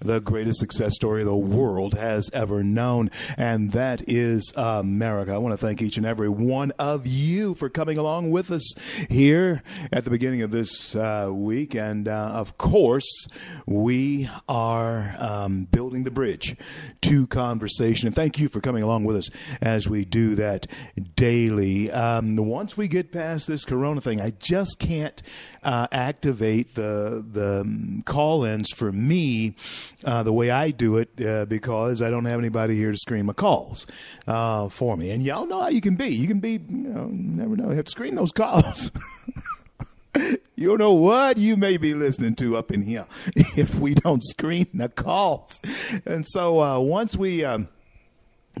the greatest success story the world has ever known, and that is America. I want to thank each and every one of you for coming along with us here at the beginning of this uh, week. And uh, of course, we are um, building the bridge to conversation. And thank you for coming along with us as we do that daily. Um, once we get past this Corona thing, I just can't uh, activate the the um, call-ins for me uh, the way I do it uh, because I don't have anybody here to screen my calls uh, for me. And y'all know how you can be. You can be, you know, never know. You have to screen those calls. you don't know what you may be listening to up in here if we don't screen the calls. And so uh, once we um,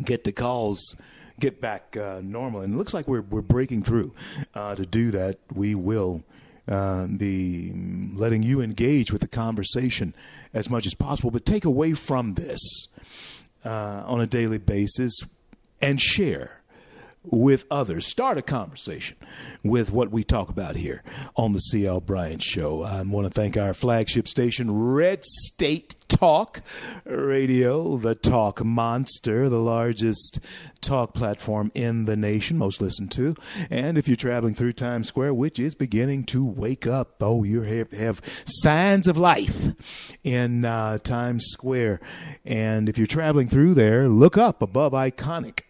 get the calls get back uh, normal. And it looks like we're we're breaking through. Uh, to do that, we will uh, be letting you engage with the conversation as much as possible, but take away from this uh, on a daily basis and share with others. Start a conversation with what we talk about here on the CL Bryant Show. I want to thank our flagship station, Red State Talk Radio, the talk monster, the largest talk platform in the nation, most listened to. And if you're traveling through Times Square, which is beginning to wake up, oh, you have, have signs of life in uh, Times Square. And if you're traveling through there, look up above Iconic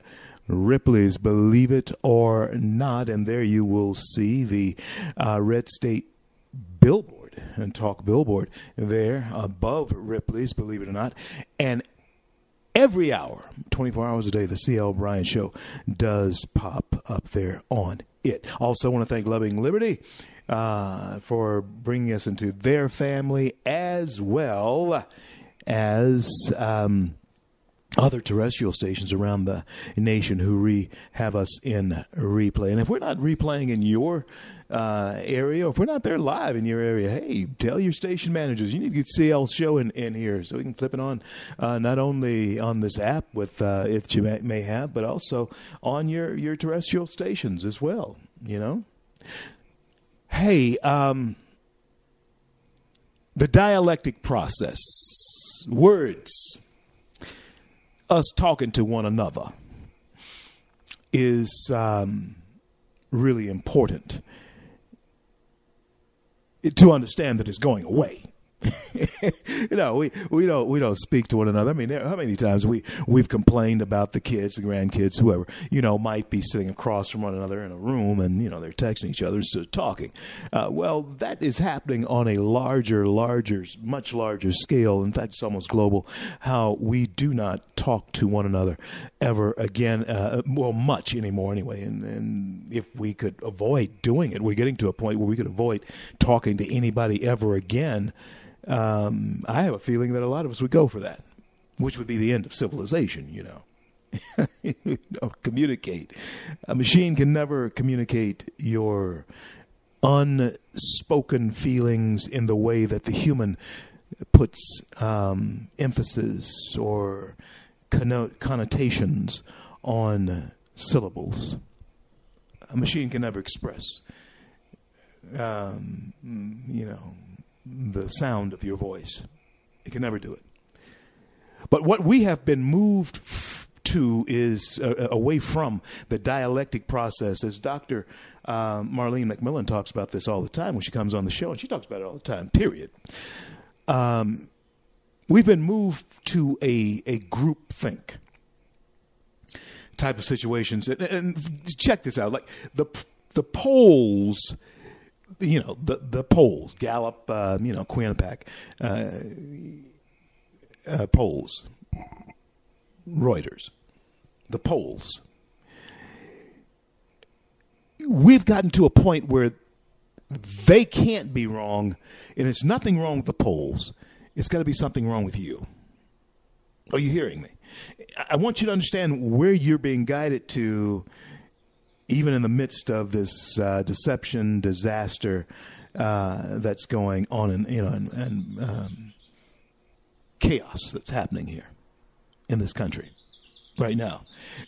Ripley's Believe It or Not. And there you will see the uh, Red State billboard and talk billboard there above Ripley's Believe It or Not. And every hour, 24 hours a day, the CL Bryant Show does pop up there on it. Also, want to thank Loving Liberty. Uh, for bringing us into their family as well as um, other terrestrial stations around the nation who re have us in replay. And if we're not replaying in your uh, area, or if we're not there live in your area, hey, tell your station managers you need to get CL show in, in here so we can flip it on uh, not only on this app with uh, if you may, may have, but also on your your terrestrial stations as well. You know, hey, um, the dialectic process, words us talking to one another is um, really important to understand that it's going away. you know, we, we don't we don't speak to one another. I mean, how many times we we've complained about the kids, the grandkids, whoever you know might be sitting across from one another in a room, and you know they're texting each other instead of talking. Uh, well, that is happening on a larger, larger, much larger scale. In fact, it's almost global. How we do not talk to one another ever again. Uh, well, much anymore anyway. And, and if we could avoid doing it, we're getting to a point where we could avoid talking to anybody ever again um, I have a feeling that a lot of us would go for that, which would be the end of civilization, you know. Communicate. A machine can never communicate your unspoken feelings in the way that the human puts um, emphasis or connotations on syllables. A machine can never express, um, you know, the sound of your voice. It can never do it. But what we have been moved f- to is uh, away from the dialectic process, as Dr. Uh, Marlene McMillan talks about this all the time when she comes on the show, and she talks about it all the time, period. Um, we've been moved to a, a group think type of situations. And, and check this out like the, the polls you know the the polls, Gallup, uh, you know Quinnipiac, uh, uh, polls, Reuters, the polls. We've gotten to a point where they can't be wrong, and it's nothing wrong with the polls. It's got to be something wrong with you. Are you hearing me? I want you to understand where you're being guided to, even in the midst of this uh, deception disaster uh, that's going on, and you know, and, and um, chaos that's happening here in this country right now.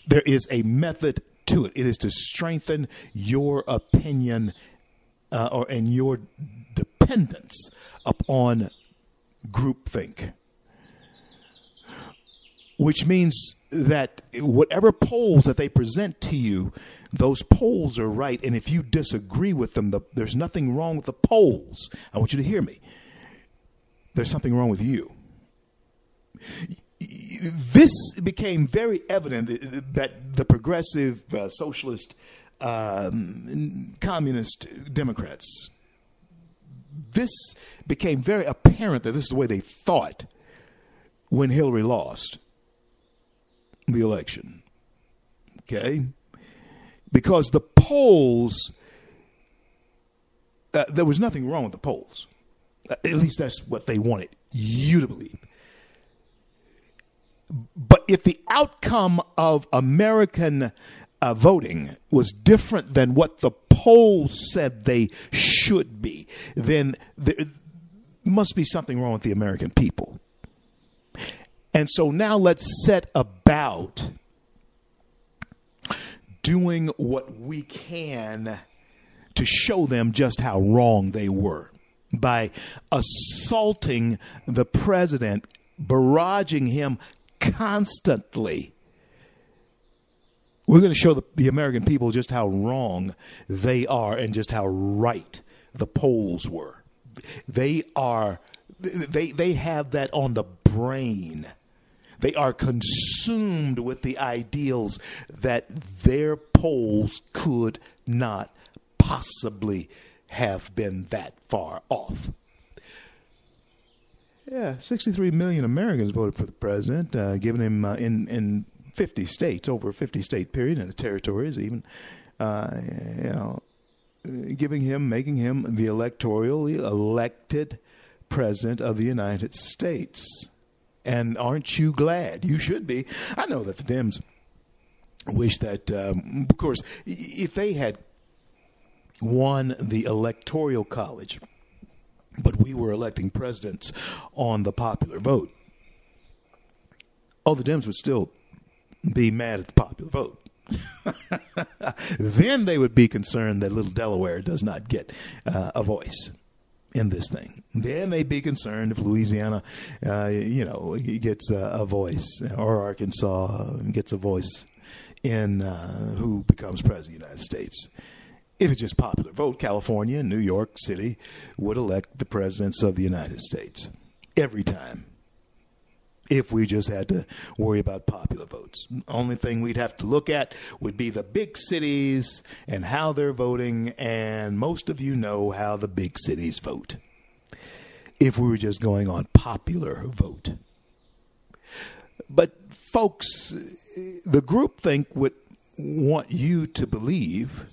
There is a method to it. It is to strengthen your opinion uh, or and your dependence upon groupthink which means that whatever polls that they present to you, those polls are right. And if you disagree with them, the, there's nothing wrong with the polls. I want you to hear me. There's something wrong with you. This became very evident that the progressive, uh, socialist, um, communist Democrats, this became very apparent that this is the way they thought when Hillary lost the election. Okay? Because the polls, uh, there was nothing wrong with the polls. Uh, at least that's what they wanted you to believe. But if the outcome of American uh, voting was different than what the polls said they should be, then there must be something wrong with the American people. And so now let's set about doing what we can to show them just how wrong they were by assaulting the president, barraging him constantly. We're going to show the, the, American people just how wrong they are and just how right the polls were. They are they they have that on the brain they are consumed with the ideals that their polls could not possibly have been that far off. Yeah, 63 million Americans voted for the president, uh, giving him uh, in in 50 states over a 50 state period, and the territories even, uh, you know, giving him, making him the electorally elected president of the United States. And aren't you glad? You should be. I know that the Dems wish that, um, of course, if they had won the electoral college, but we were electing presidents on the popular vote, all the Dems would still be mad at the popular vote. then they would be concerned that little Delaware does not get uh, a voice in this thing. They may be concerned if Louisiana, uh, you know, gets a, a, voice, or Arkansas gets a voice in uh, who becomes president of the United States. If it's just popular vote, California and New York City would elect the presidents of the United States every time. If we just had to worry about popular votes, only thing we'd have to look at would be the big cities and how they're voting, and most of you know how the big cities vote if we were just going on popular vote. But folks, the group think would want you to believe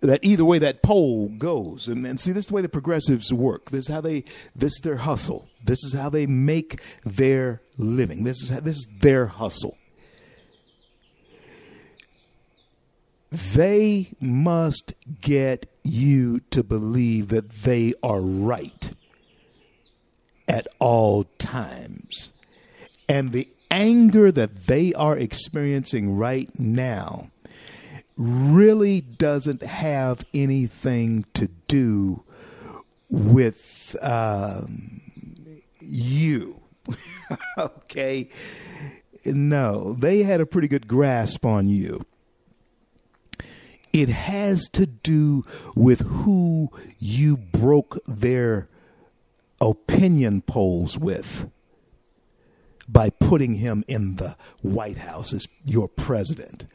that either way that poll goes, and, and see this is the way the progressives work. This is how they this is their hustle. This is how they make their living. This is how, this is their hustle. They must get you to believe that they are right at all times. And the anger that they are experiencing right now really doesn't have anything to do with um, you. okay? No, they had a pretty good grasp on you. It has to do with who you broke their opinion polls with by putting him in the White House as your president.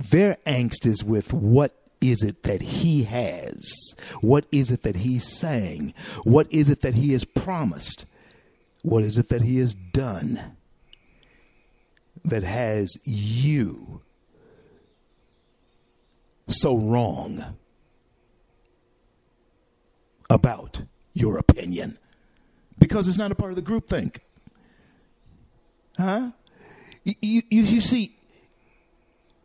Their angst is with what is it that he has? What is it that he's saying? What is it that he has promised? What is it that he has done that has you so wrong about your opinion? Because it's not a part of the group think. Huh? You, you, you see,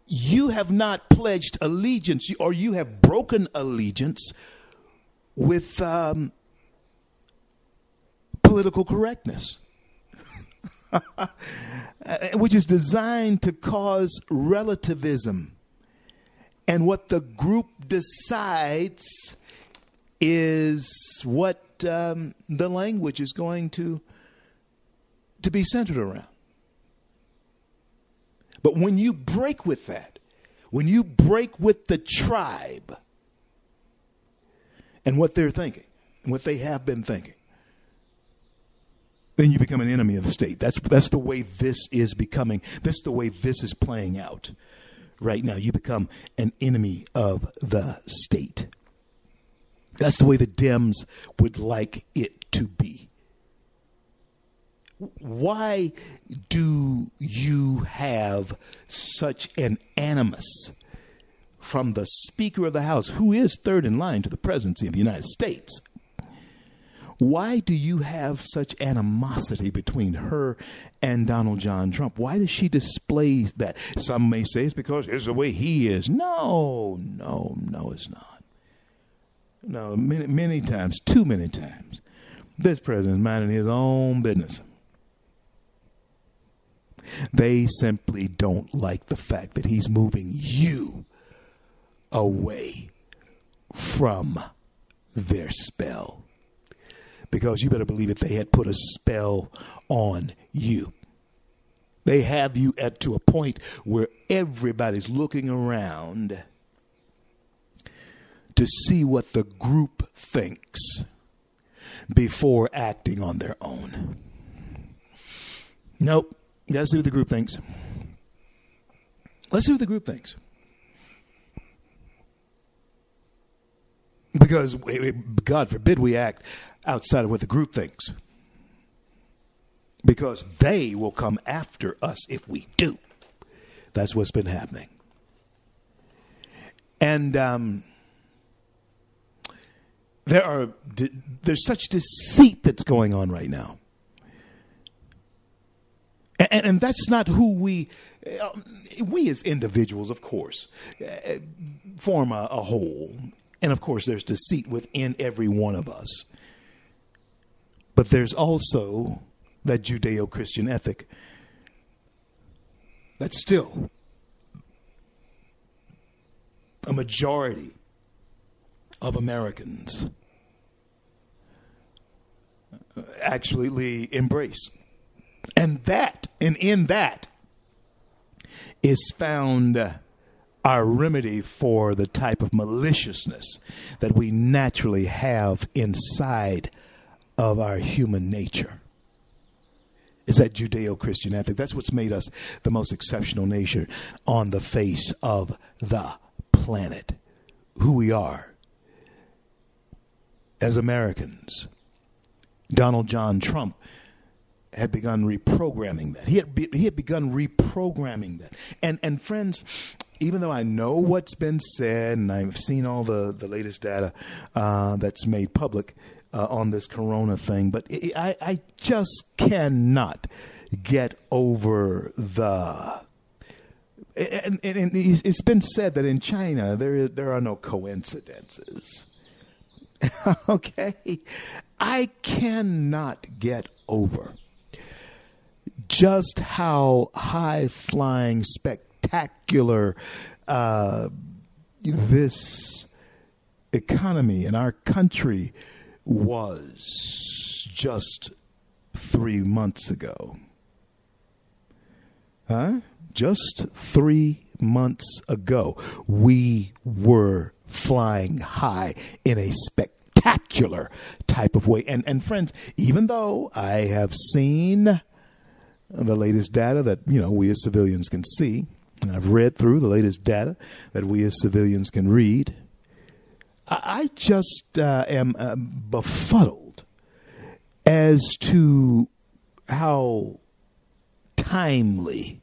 you have not pledged allegiance or you have broken allegiance with um, political correctness, which is designed to cause relativism. And what the group decides is what um, the language is going to, to be centered around. But when you break with that, when you break with the tribe and what they're thinking and what they have been thinking, then you become an enemy of the state. That's that's the way this is becoming. That's the way this is playing out right now. You become an enemy of the state. That's the way the Dems would like it to be why do you have such an animus from the Speaker of the House, who is third in line to the presidency of the United States? Why do you have such animosity between her and Donald John Trump? Why does she display that? Some may say it's because it's the way he is. No, no, no, it's not. No, many, many times, too many times, this president is minding his own business. They simply don't like the fact that he's moving you away from their spell. Because you better believe it, they had put a spell on you. They have you at to a point where everybody's looking around to see what the group thinks before acting on their own. Nope. Let's see what the group thinks. Let's see what the group thinks. Because, God forbid, we act outside of what the group thinks. Because they will come after us if we do. That's what's been happening. And um, there are there's such deceit that's going on right now. And, and that's not who we, uh, we as individuals, of course, uh, form a, a whole. And of course, there's deceit within every one of us. But there's also that Judeo Christian ethic that still a majority of Americans actually embrace. And that, and in that, is found our remedy for the type of maliciousness that we naturally have inside of our human nature. Is that Judeo Christian ethic? That's what's made us the most exceptional nation on the face of the planet. Who we are as Americans. Donald John Trump had begun reprogramming that. He had be, he had begun reprogramming that. And and friends, even though I know what's been said and I've seen all the the latest data uh, that's made public uh, on this Corona thing, but it, I I just cannot get over the. And, and, and, it's been said that in China there there are no coincidences. okay, I cannot get over just how high flying, spectacular uh, this economy in our country was just three months ago. Huh? Just three months ago, we were flying high in a spectacular type of way. And and friends, even though I have seen the latest data that you know we as civilians can see. and I've read through the latest data that we as civilians can read, I just uh, am uh, befuddled as to how timely,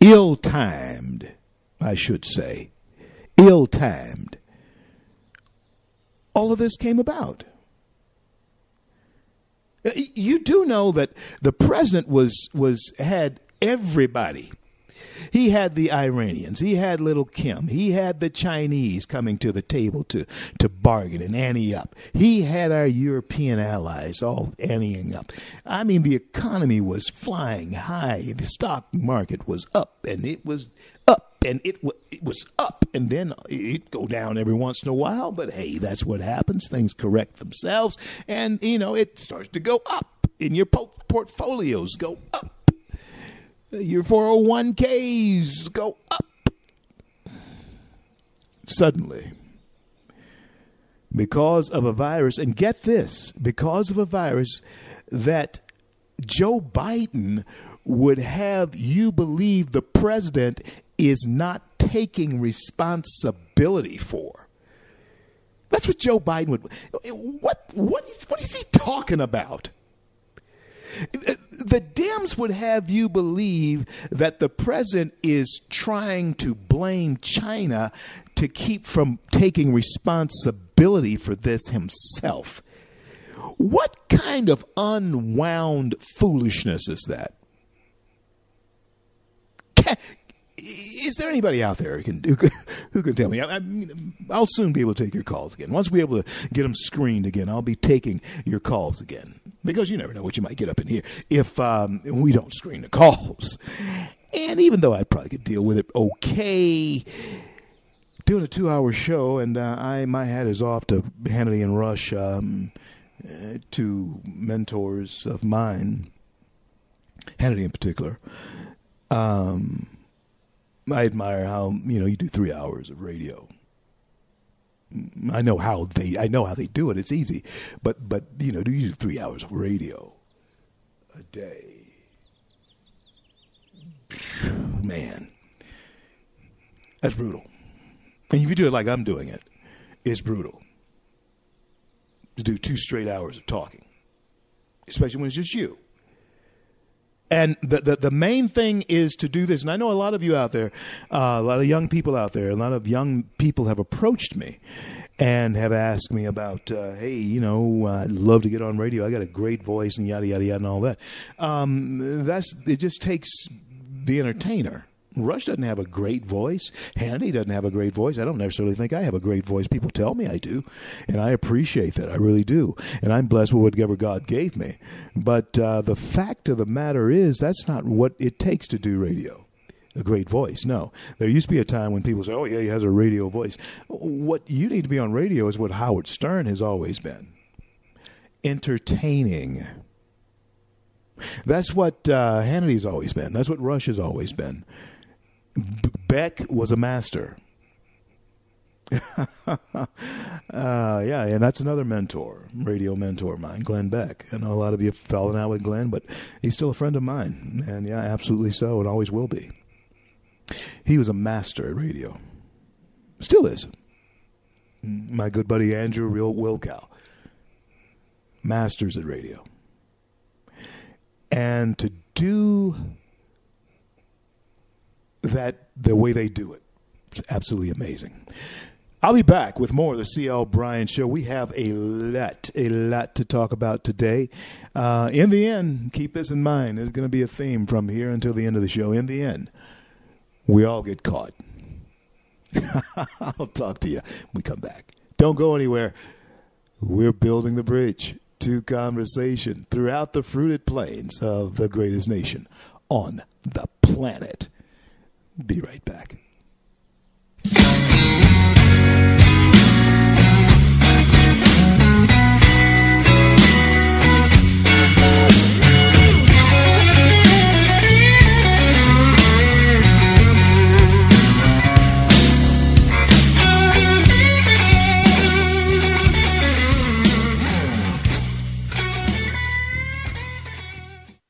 ill timed, I should say, ill timed, all of this came about. Uh, you do know that the president was was had everybody he had the Iranians. He had little Kim. He had the Chinese coming to the table to, to bargain and ante up. He had our European allies all anteing up. I mean, the economy was flying high. The stock market was up and it was and it, w- it was up and then it go down every once in a while. But hey, that's what happens. Things correct themselves and, you know, it starts to go up in your po- portfolios go up your 401ks go up. Suddenly, because of a virus, and get this, because of a virus that Joe Biden would have you believe the president is not taking responsibility for. That's what Joe Biden would. What what is what is he talking about? The Dems would have you believe that the president is trying to blame China to keep from taking responsibility for this himself. What kind of unwound foolishness is that? Is there anybody out there who can who can, tell me? I, will soon be able to take your calls again. Once we're able to get them screened again, I'll be taking your calls again because you never know what you might get up in here if um, we don't screen the calls. And even though I probably could deal with it okay, doing a two-hour show, and uh, I my hat is off to Hannity and Rush, um, uh, two mentors of mine, Hannity in particular. Um, I admire how you know you do three hours of radio. I know how they I know how they do it. It's easy, but but you know, do you do three hours of radio a day? Man, that's brutal. And if you do it like I'm doing it, it's brutal. To do two straight hours of talking, especially when it's just you. And the, the, the main thing is to do this. And I know a lot of you out there, uh, a lot of young people out there, a lot of young people have approached me and have asked me about, uh, hey, you know, I'd love to get on radio. I got a great voice and yada yada yada and all that. Um, that's it. Just takes the entertainer Rush doesn't have a great voice. Hannity doesn't have a great voice. I don't necessarily think I have a great voice. People tell me I do, and I appreciate that. I really do. And I'm blessed with whatever God gave me. But uh, the fact of the matter is, that's not what it takes to do radio. A great voice. No. There used to be a time when people say, oh, yeah, he has a radio voice. What you need to be on radio is what Howard Stern has always been entertaining. That's what uh, Hannity's always been. That's what Rush has always been. Beck was a master. uh, yeah, and that's another mentor, radio mentor of mine, Glenn Beck. I know a lot of you fallen out with Glenn, but he's still a friend of mine, and yeah, absolutely so, and always will be. He was a master at radio, still is. My good buddy Andrew Real Wilkow, masters at radio, and to do that the way they do it. It's absolutely amazing. I'll be back with more of the CL Bryant Show. We have a lot, a lot to talk about today. Uh, in the end, keep this in mind. There's going to be a theme from here until the end of the show. In the end, we all get caught. I'll talk to you when we come back. Don't go anywhere. We're building the bridge to conversation throughout the fruited plains of the greatest nation on the planet. Be right back.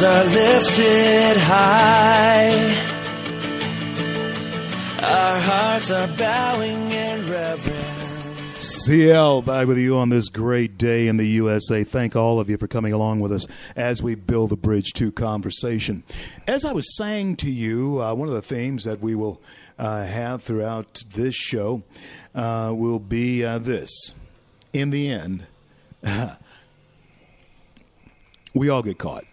Hands are lifted high. Our hearts are bowing in reverence. CL back with you on this great day in the USA. Thank all of you for coming along with us as we build the bridge to conversation. As I was saying to you, uh, one of the themes that we will uh, have throughout this show uh, will be uh, this. In the end, we all get caught.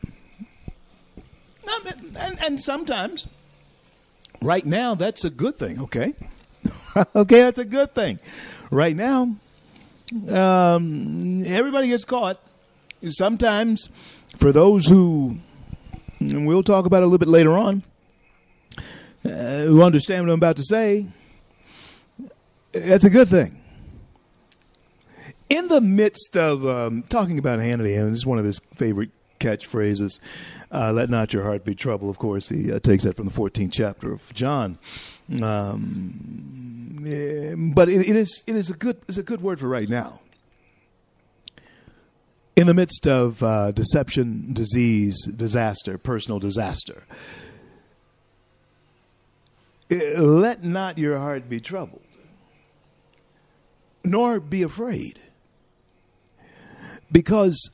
And, and sometimes, right now, that's a good thing, okay? okay, that's a good thing. Right now, um, everybody gets caught. Sometimes, for those who, and we'll talk about it a little bit later on, uh, who understand what I'm about to say, that's a good thing. In the midst of um, talking about Hannity, and this is one of his favorite catchphrases, uh, let not your heart be troubled. Of course, he uh, takes that from the 14th chapter of John. Um, eh, but it, it is it is a good it's a good word for right now. In the midst of uh, deception, disease, disaster, personal disaster, eh, let not your heart be troubled, nor be afraid. Because,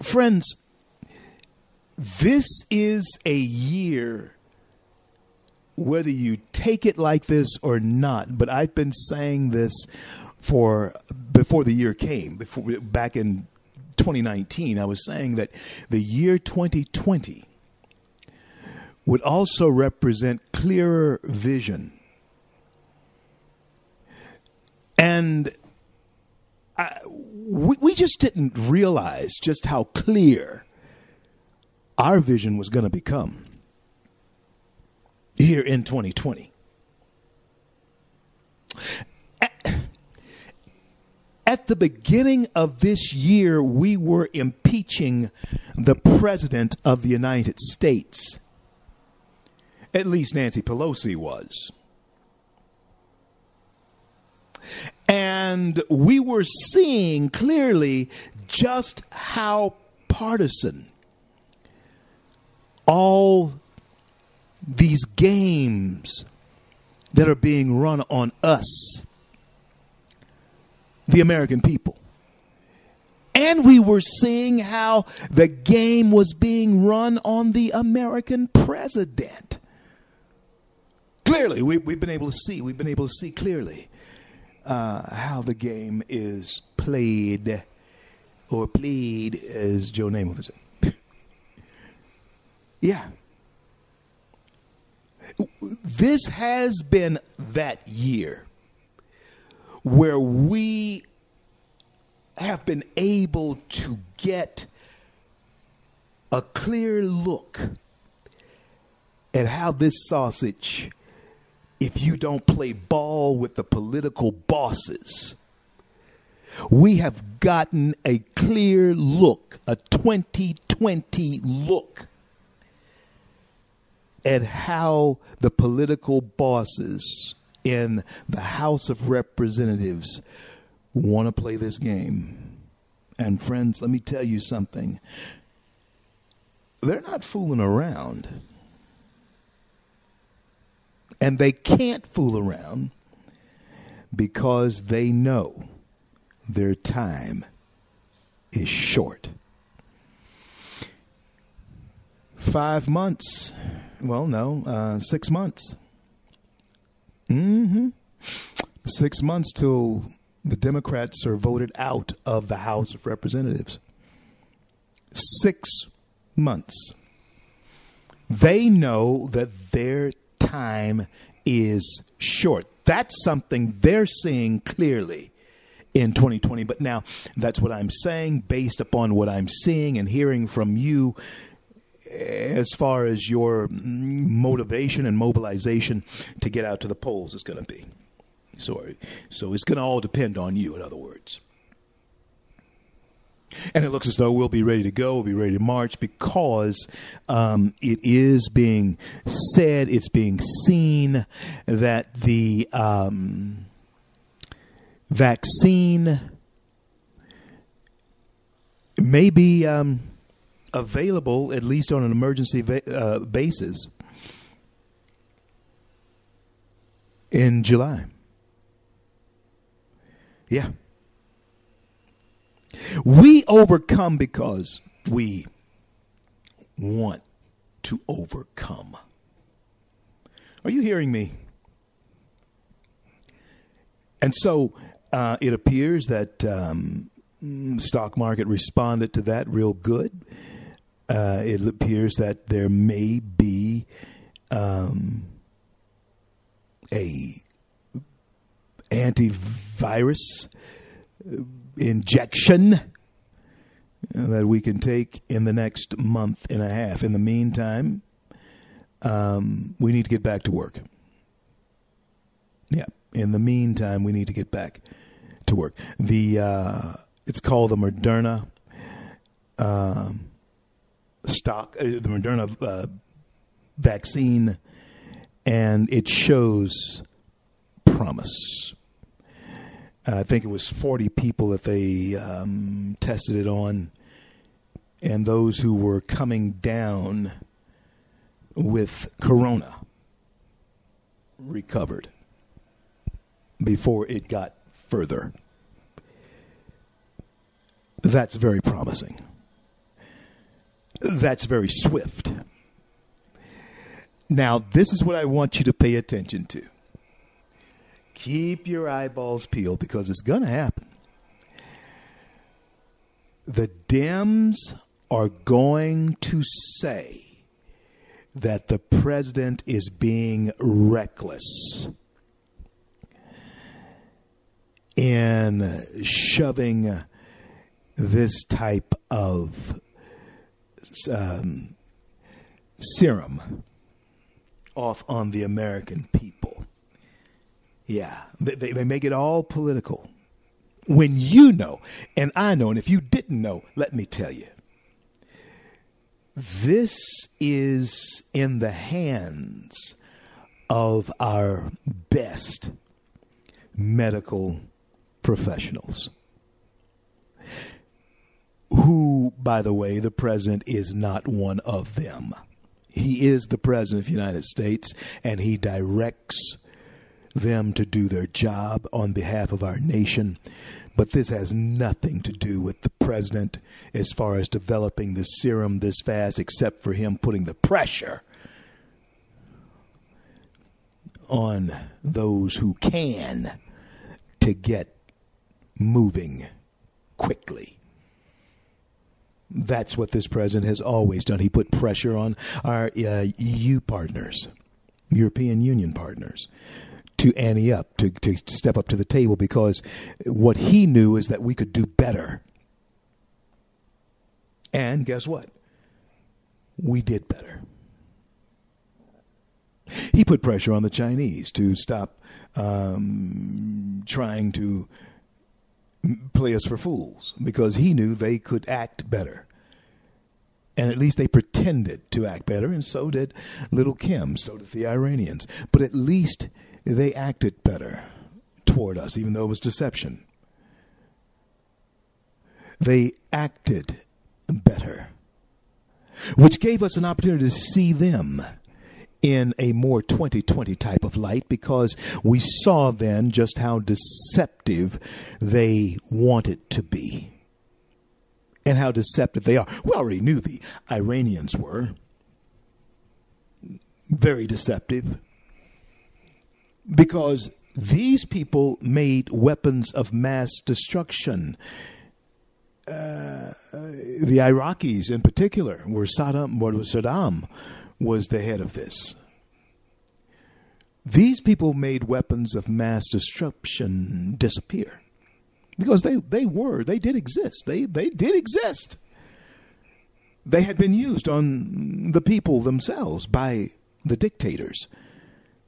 friends, this is a year, whether you take it like this or not, but I've been saying this for before the year came, before back in 2019, I was saying that the year 2020 would also represent clearer vision. And I, we, we just didn't realize just how clear our vision was going to become here in 2020. At, the beginning of this year, we were impeaching the President of the United States. At least Nancy Pelosi was. And we were seeing clearly just how partisan all these games that are being run on us, the American people. And we were seeing how the game was being run on the American president. Clearly, we, have been able to see, we've been able to see clearly uh, how the game is played, or played, as Joe Namath say. Yeah. This has been that year where we have been able to get a clear look at how this sausage, if you don't play ball with the political bosses, we have gotten a clear look, a 2020 look at how the political bosses in the House of Representatives want to play this game. And friends, let me tell you something. They're not fooling around. And they can't fool around because they know their time is short. Five months. Well, no, uh, six months. Mm-hmm. Six months till the Democrats are voted out of the House of Representatives. Six months. They know that their time is short. That's something they're seeing clearly in 2020. But now, that's what I'm saying based upon what I'm seeing and hearing from you as far as your motivation and mobilization to get out to the polls is going to be. So, so it's going to all depend on you, in other words. And it looks as though we'll be ready to go, we'll be ready to march because um, it is being said, it's being seen that the um, vaccine may be um, available, at least on an emergency va- uh, basis, in July. Yeah. We overcome because we want to overcome. Are you hearing me? And so uh, it appears that um, stock market responded to that real good. Uh, it appears that there may be um, a antivirus injection that we can take in the next month and a half. In the meantime, um, we need to get back to work. Yeah. In the meantime, we need to get back to work. The uh, it's called the Moderna um, stock, uh, the Moderna uh, vaccine, and it shows promise. I think it was 40 people that they um, tested it on, and those who were coming down with corona recovered before it got further. That's very promising. That's very swift. Now, this is what I want you to pay attention to. Keep your eyeballs peeled because it's going to happen. The Dems are going to say that the president is being reckless in shoving this type of um, serum off on the American people. Yeah, they, they make it all political. When you know, and I know, and if you didn't know, let me tell you. This is in the hands of our best medical professionals. Who, by the way, the president is not one of them. He is the president of the United States, and he directs them to do their job on behalf of our nation. But this has nothing to do with the president as far as developing the serum this fast, except for him putting the pressure on those who can to get moving quickly. That's what this president has always done. He put pressure on our uh, EU partners, European Union partners, to ante up, to, to step up to the table because what he knew is that we could do better. And guess what? We did better. He put pressure on the Chinese to stop um, trying to play us for fools because he knew they could act better. And at least they pretended to act better, and so did little Kim, so did the Iranians. But at least they acted better toward us, even though it was deception. They acted better, which gave us an opportunity to see them in a more 2020 type of light because we saw then just how deceptive they wanted to be and how deceptive they are. We already knew the Iranians were very deceptive because these people made weapons of mass destruction. Uh, the Iraqis, in particular, were Saddam, what was Saddam was the head of this. These people made weapons of mass destruction disappear because they, they were, they did exist. They, they did exist. They had been used on the people themselves by the dictators.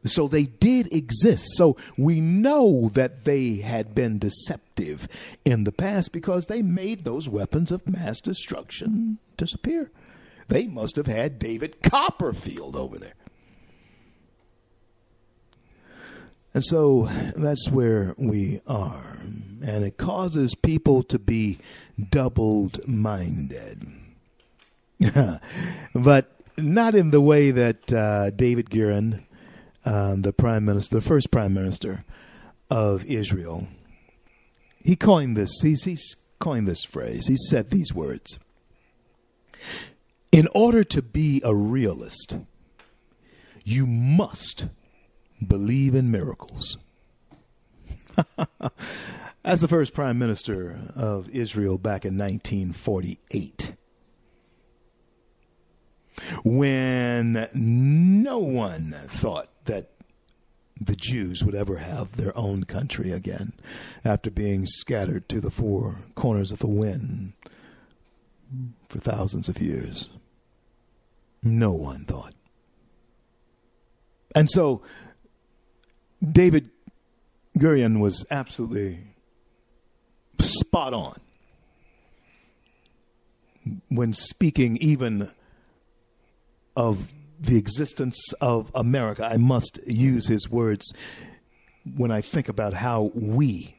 So they did exist. So we know that they had been deceptive in the past because they made those weapons of mass destruction disappear. They must have had David Copperfield over there. And so that's where we are. And it causes people to be doubled minded. but not in the way that uh, David Gurion, uh, the prime minister, the first prime minister of Israel, he coined this. He's, he's coined this phrase. He said these words: "In order to be a realist, you must believe in miracles." As the first prime minister of Israel back in 1948 when no one thought that the Jews would ever have their own country again after being scattered to the four corners of the wind for thousands of years. No one thought. And so David Gurion was absolutely spot on when speaking even of the existence of America. I must use his words when I think about how we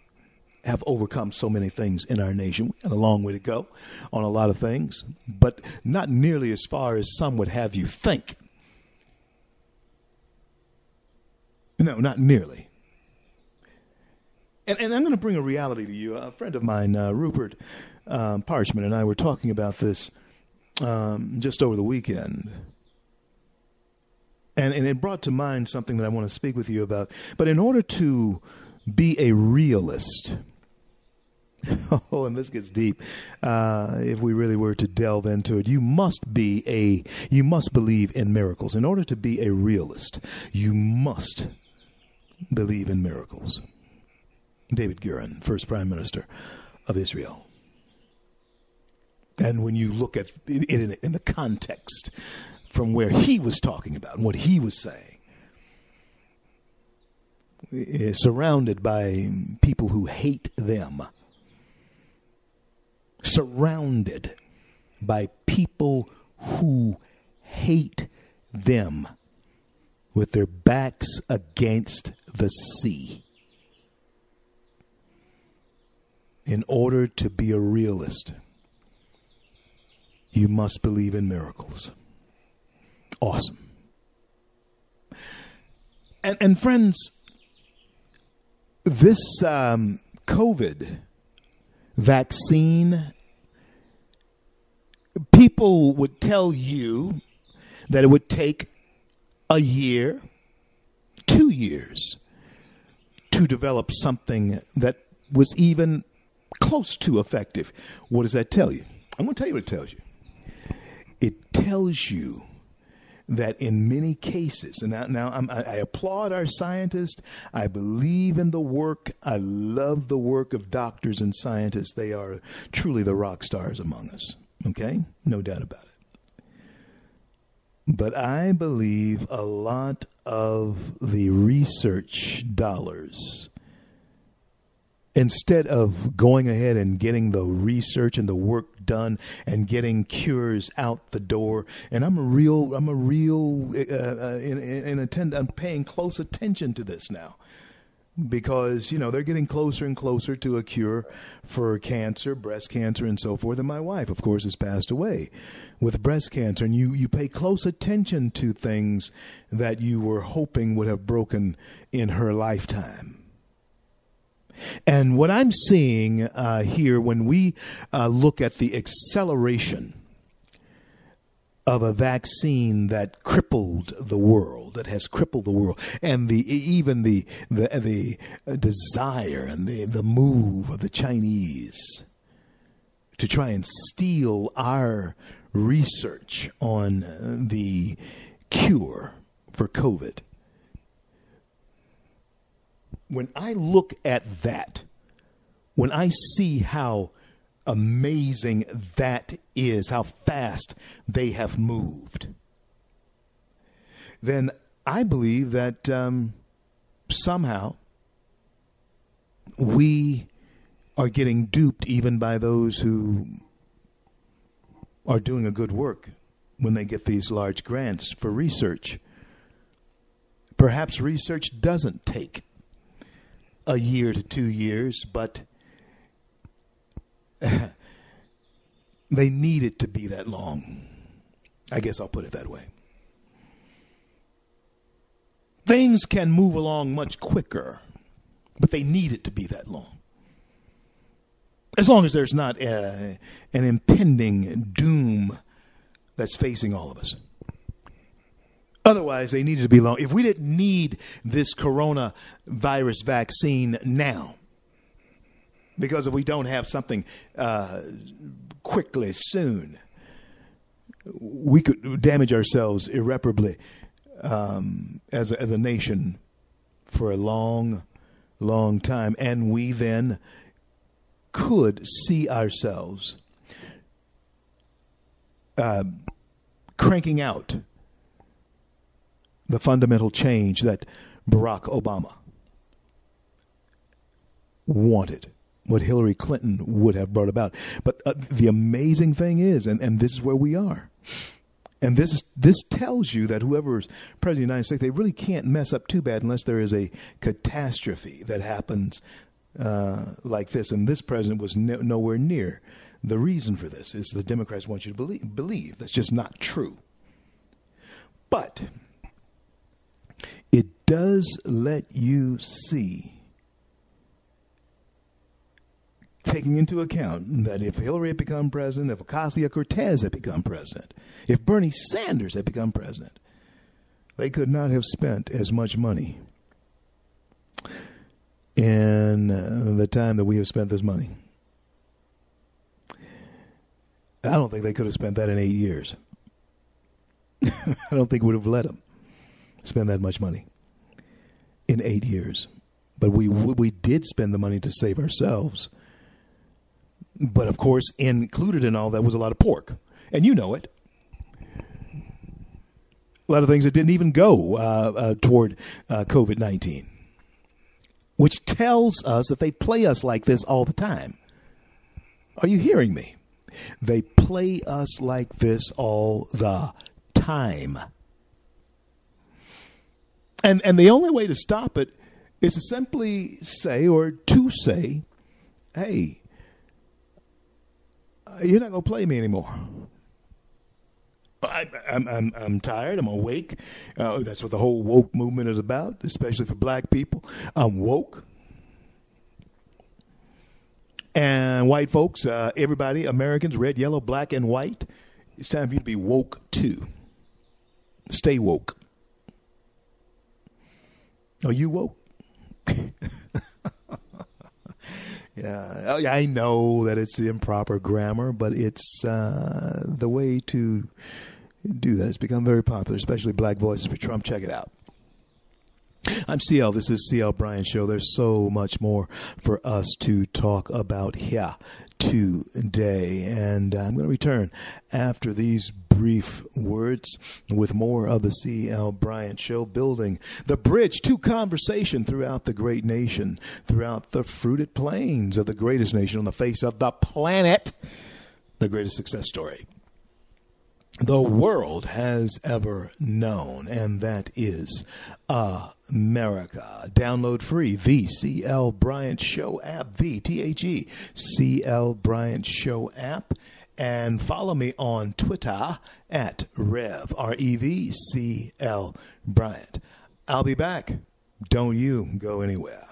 have overcome so many things in our nation. We have a long way to go on a lot of things, but not nearly as far as some would have you think. No, not nearly. And, and I'm going to bring a reality to you. A friend of mine, uh, Rupert um, Parchman, and I were talking about this um, just over the weekend. And, and it brought to mind something that I want to speak with you about. But in order to be a realist, oh, and this gets deep. Uh, if we really were to delve into it, you must be a you must believe in miracles. In order to be a realist, you must believe in miracles. David Gurion, first prime minister of Israel. And when you look at it in, in the context from where he was talking about and what he was saying. Surrounded by people who hate them. Surrounded by people who hate them with their backs against the sea. In order to be a realist, you must believe in miracles awesome. And, and friends, this um, COVID vaccine, people would tell you that it would take a year, two years to develop something that was even close to effective. What does that tell you? I'm going to tell you what it tells you. It tells you that in many cases, and now, now i applaud our scientists. I believe in the work. I love the work of doctors and scientists. They are truly the rock stars among us. Okay? No doubt about it. But I believe a lot of the research dollars instead of going ahead and getting the research and the work done and getting cures out the door and i'm a real i'm a real uh, uh, in, in attend i'm paying close attention to this now because you know they're getting closer and closer to a cure for cancer, breast cancer, and so forth. And my wife, of course, has passed away with breast cancer, and you you pay close attention to things that you were hoping would have broken in her lifetime. And what I'm seeing uh, here when we uh, look at the acceleration of a vaccine that crippled the world, that has crippled the world, and the even the the, the desire and the, the move of the Chinese to try and steal our research on the cure for COVID. When I look at that, when I see how amazing that is, how fast they have moved, then I believe that um, somehow we are getting duped even by those who are doing a good work when they get these large grants for research. Perhaps research doesn't take a year to two years, but they need it to be that long. I guess I'll put it that way. Things can move along much quicker, but they need it to be that long. As long as there's not a, an impending doom that's facing all of us. Otherwise, they needed to be long. If we didn't need this coronavirus vaccine now, because if we don't have something uh, quickly soon, we could damage ourselves irreparably um, as, a, as a nation for a long, long time. And we then could see ourselves uh, cranking out the fundamental change that Barack Obama wanted, what Hillary Clinton would have brought about. But uh, the amazing thing is, and, and this is where we are. And this this tells you that whoever's president of the United States, they really can't mess up too bad unless there is a catastrophe that happens uh, like this. And this president was no, nowhere near the reason for this. Is the Democrats want you to believe believe that's just not true. But it does let you see, taking into account that if Hillary had become president, if Ocasio Cortez had become president, if Bernie Sanders had become president, they could not have spent as much money in uh, the time that we have spent this money. I don't think they could have spent that in eight years. I don't think we would have let them spend that much money in eight years. But we we did spend the money to save ourselves. But of course, included in all that was a lot of pork, and you know it. A lot of things that didn't even go uh, uh, toward uh, COVID nineteen, which tells us that they play us like this all the time. Are you hearing me? They play us like this all the time. And and the only way to stop it is to simply say or to say, "Hey, you're not going to play me anymore." I, am I'm, I'm tired. I'm awake. Uh, that's what the whole woke movement is about, especially for black people. I'm woke. And white folks, uh, everybody, Americans, red, yellow, black, and white, it's time for you to be woke too. Stay woke. Are you woke? yeah, I know that it's improper grammar, but it's uh, the way to do that. It's become very popular, especially Black Voices for Trump. Check it out. I'm CL. This is CL Bryant Show. There's so much more for us to talk about here today. And I'm going to return after these brief words with more of the C.L. Bryant Show, building the bridge to conversation throughout the great nation, throughout the fruited plains of the greatest nation on the face of the planet, the greatest success story the world has ever known, and that is America. Download free the CL Bryant Show app, the T H E C L Bryant Show app, and follow me on Twitter at Rev R E V C L Bryant. I'll be back. Don't you go anywhere.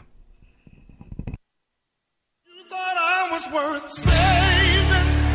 You thought I was worth saving.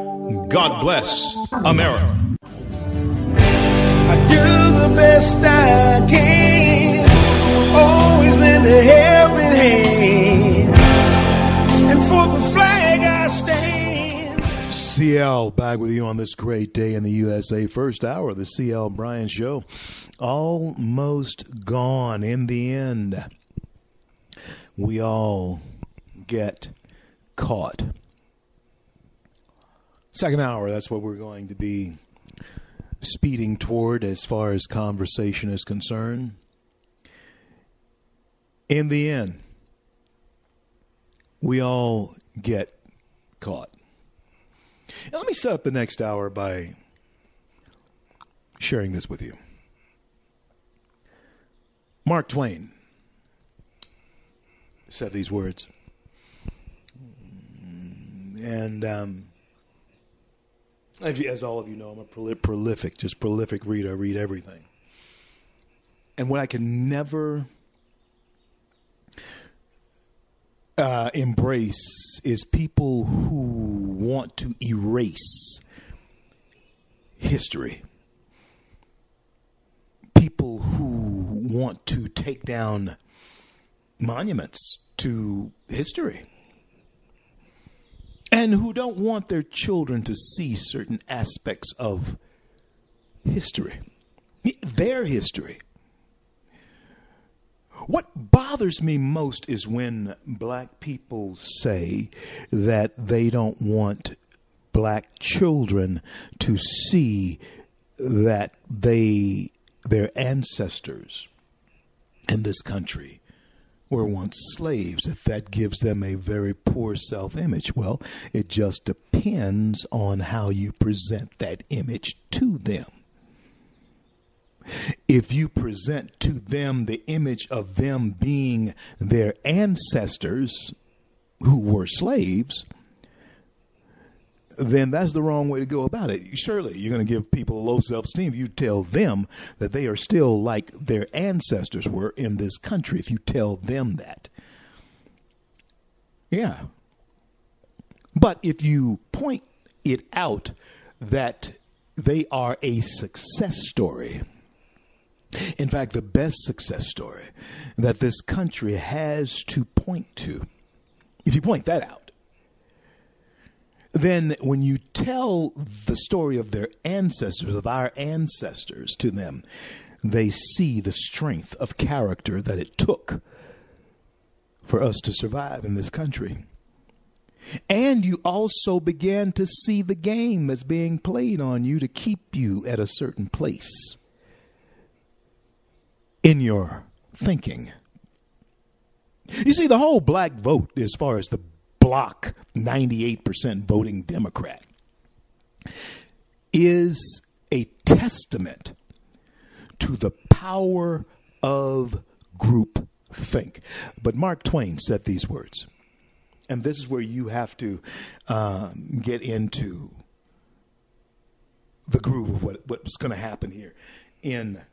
God bless America. I do the best I can. Always lend a helping hand. And for the flag I stand. CL back with you on this great day in the USA. First hour of the CL Bryant Show. Almost gone in the end. We all get caught. Second hour, that's what we're going to be speeding toward as far as conversation is concerned. In the end, we all get caught. Now, let me set up the next hour by sharing this with you. Mark Twain said these words. And um, as all of you know, I'm a proli- prolific, just prolific reader. I read everything. And what I can never uh, embrace is people who want to erase history. People who want to take down monuments to history. And who don't want their children to see certain aspects of history, their history. What bothers me most is when black people say that they don't want black children to see that they their ancestors in this country were once slaves. That that gives them a very poor self-image well it just depends on how you present that image to them. If you present to them the image of them being their ancestors who were slaves, then that's the wrong way to go about it. Surely you're going to give people low self esteem if you tell them that they are still like their ancestors were in this country, if you tell them that. Yeah. But if you point it out that they are a success story, in fact, the best success story that this country has to point to, if you point that out, then when you tell the story of their ancestors, of our ancestors to them, they see the strength of character that it took for us to survive in this country. And you also began to see the game that's being played on you to keep you at a certain place in your thinking. You see, the whole black vote, as far as the block 98% voting Democrat, is a testament to the power of group think. But Mark Twain said these words, and this is where you have to um, get into the groove of what, what's going to happen here in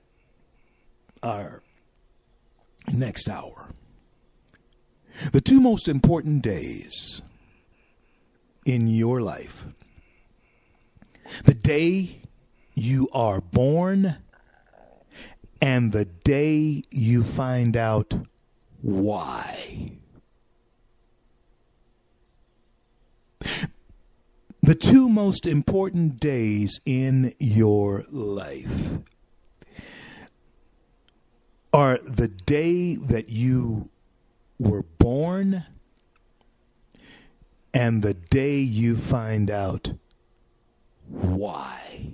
our next hour. The two most important days in your life the day you are born and the day you find out why. The two most important days in your life are the day that you were born and the day you find out why.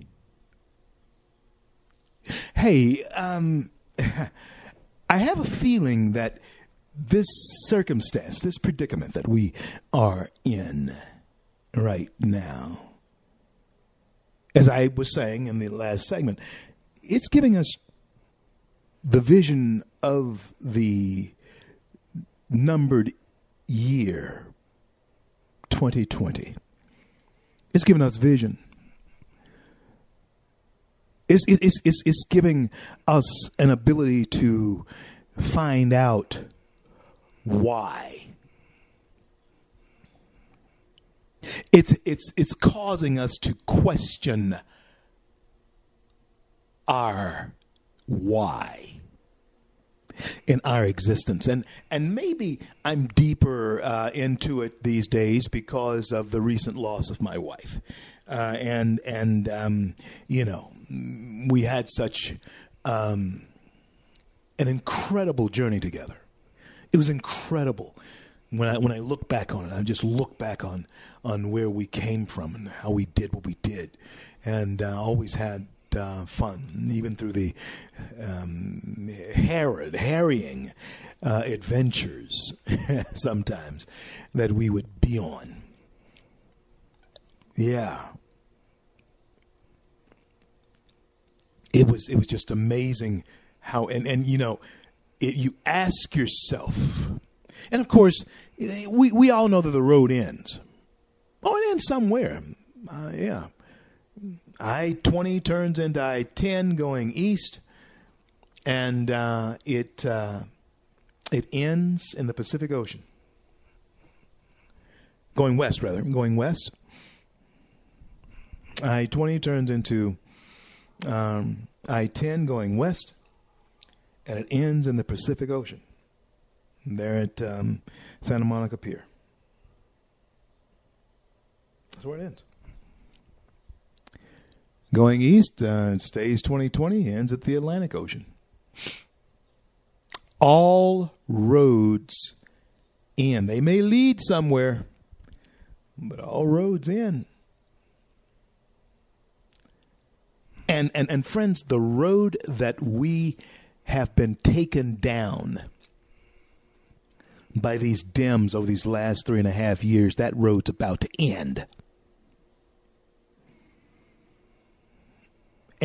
Hey, um, I have a feeling that this circumstance, this predicament that we are in right now, as I was saying in the last segment, it's giving us the vision of the numbered year 2020. It's giving us vision. It's, it's, it's, it's giving us an ability to find out why. It's, it's, it's causing us to question our why in our existence. And and maybe I'm deeper uh, into it these days because of the recent loss of my wife. Uh, and and um, you know we had such um, an incredible journey together. It was incredible. When I when I look back on it I just look back on on where we came from and how we did what we did. And uh, always had uh, fun, even through the um, harrowed, harrying uh, adventures sometimes that we would be on. Yeah. It was it was just amazing how and and you know it, you ask yourself and of course we we all know that the road ends. Oh, it ends somewhere. Uh, yeah. I 20 turns into I 10 going east, and uh, it, uh, it ends in the Pacific Ocean. Going west, rather. Going west. I 20 turns into um, I 10 going west, and it ends in the Pacific Ocean. There at um, Santa Monica Pier. That's where it ends. Going east, uh, stays 2020, ends at the Atlantic Ocean. All roads in. They may lead somewhere, but all roads in. And, and, and friends, the road that we have been taken down by these Dems over these last three and a half years, that road's about to end.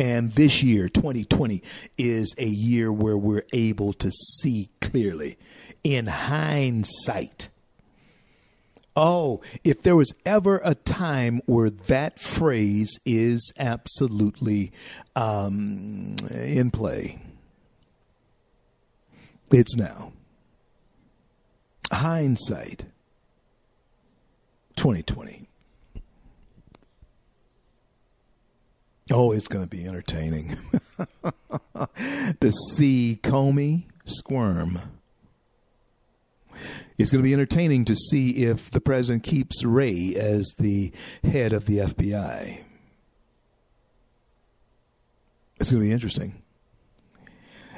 And this year, 2020, is a year where we're able to see clearly in hindsight. Oh, if there was ever a time where that phrase is absolutely um, in play, it's now. Hindsight 2020. Oh, it's going to be entertaining to see Comey squirm. It's going to be entertaining to see if the president keeps Wray as the head of the FBI. It's going to be interesting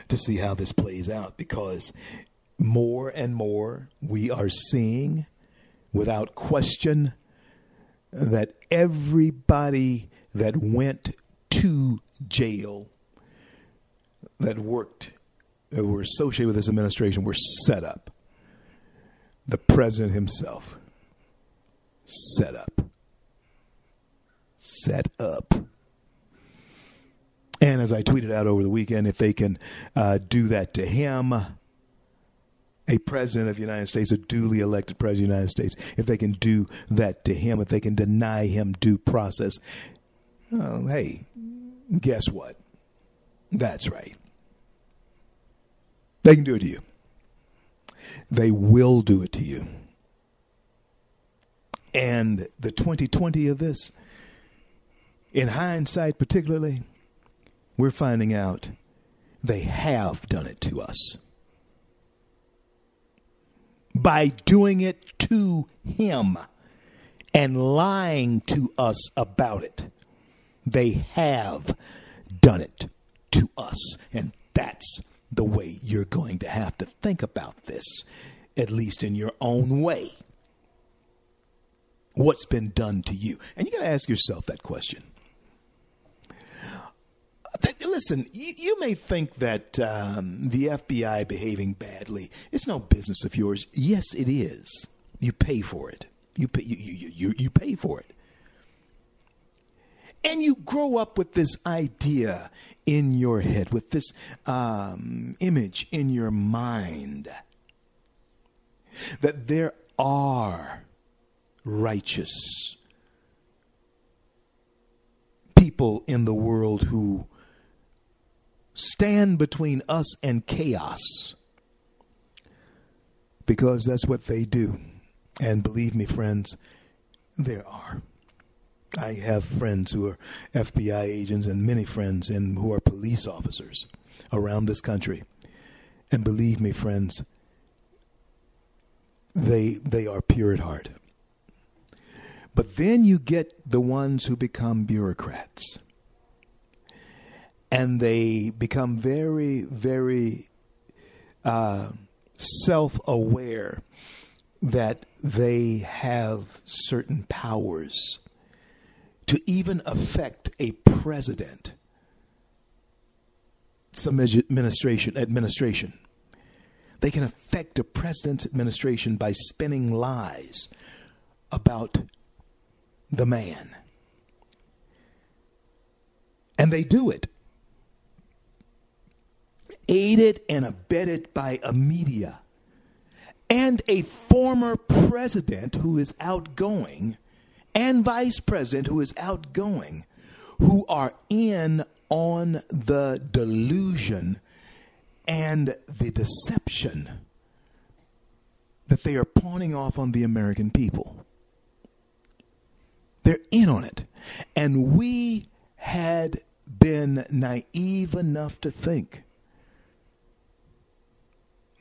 to see how this plays out because more and more we are seeing, without question, that everybody that went to jail that worked, that were associated with this administration, were set up. The president himself set up. Set up. And as I tweeted out over the weekend, if they can uh, do that to him, a president of the United States, a duly elected president of the United States, if they can do that to him, if they can deny him due process, oh, hey, guess what? That's right. They can do it to you. They will do it to you. And the 2020 of this, in hindsight particularly, we're finding out they have done it to us. By doing it to him and lying to us about it. They have done it to us. And that's the way you're going to have to think about this, at least in your own way. What's been done to you? And you got to ask yourself that question. listen, you, you may think that um, the FBI behaving badly it's no business of yours. Yes, it is. You pay for it. You pay. You, you, you, you pay for it. And you grow up with this idea in your head, with this um, image in your mind that there are righteous people in the world who stand between us and chaos because that's what they do. And believe me, friends, there are. I have friends who are FBI agents and many friends in, who are police officers around this country. And believe me, friends, they they are pure at heart. But then you get the ones who become bureaucrats. And they become very, very uh, self aware that they have certain powers to even affect a president. Some administration administration. They can affect a president's administration by spinning lies about the man. And they do it. Aided and abetted by a media. And a former president who is outgoing and vice president who is outgoing who are in on the delusion and the deception that they are pawning off on the American people. They're in on it. And we had been naive enough to think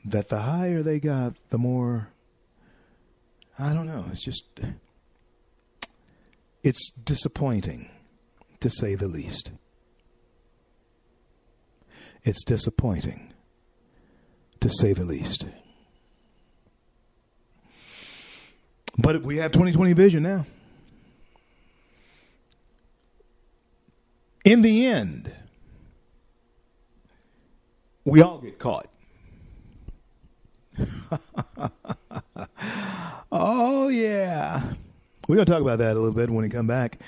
that the higher they got, the more. I don't know. It's just. It's disappointing, to say the least. It's disappointing, to say the least. But we have 2020 vision now. In the end, we all get caught. oh, yeah. We're going to talk about that a little bit when we come back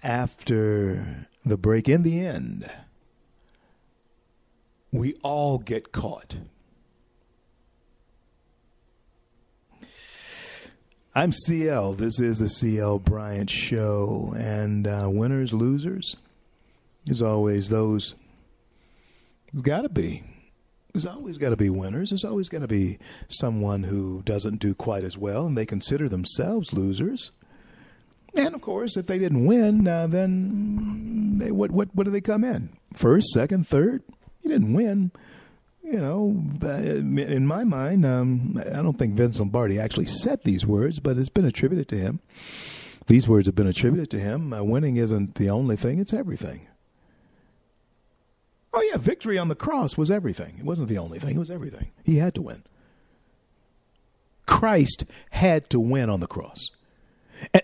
after the break. In the end, we all get caught. I'm CL. This is the CL Bryant Show. And uh, winners, losers, as always, those. It's got to be. There's always got to be winners. There's always going to be someone who doesn't do quite as well, and they consider themselves losers. And of course, if they didn't win, uh, then they what what what do they come in? First, second, third? You didn't win. You know, uh, in my mind, um, I don't think Vince Lombardi actually said these words, but it's been attributed to him. These words have been attributed to him. Uh, winning isn't the only thing; it's everything. Oh yeah, victory on the cross was everything. It wasn't the only thing; it was everything. He had to win. Christ had to win on the cross.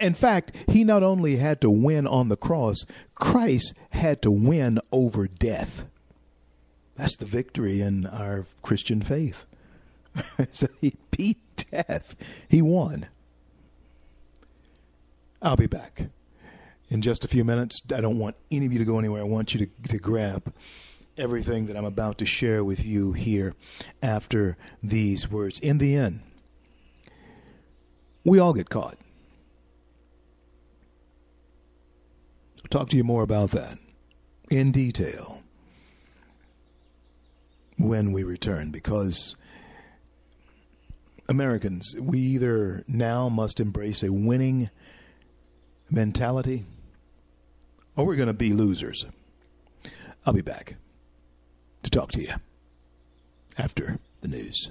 In fact, he not only had to win on the cross, Christ had to win over death. That's the victory in our Christian faith. so he beat death, he won. I'll be back in just a few minutes. I don't want any of you to go anywhere. I want you to, to grab everything that I'm about to share with you here after these words. In the end, we all get caught. Talk to you more about that in detail when we return because Americans, we either now must embrace a winning mentality or we're going to be losers. I'll be back to talk to you after the news.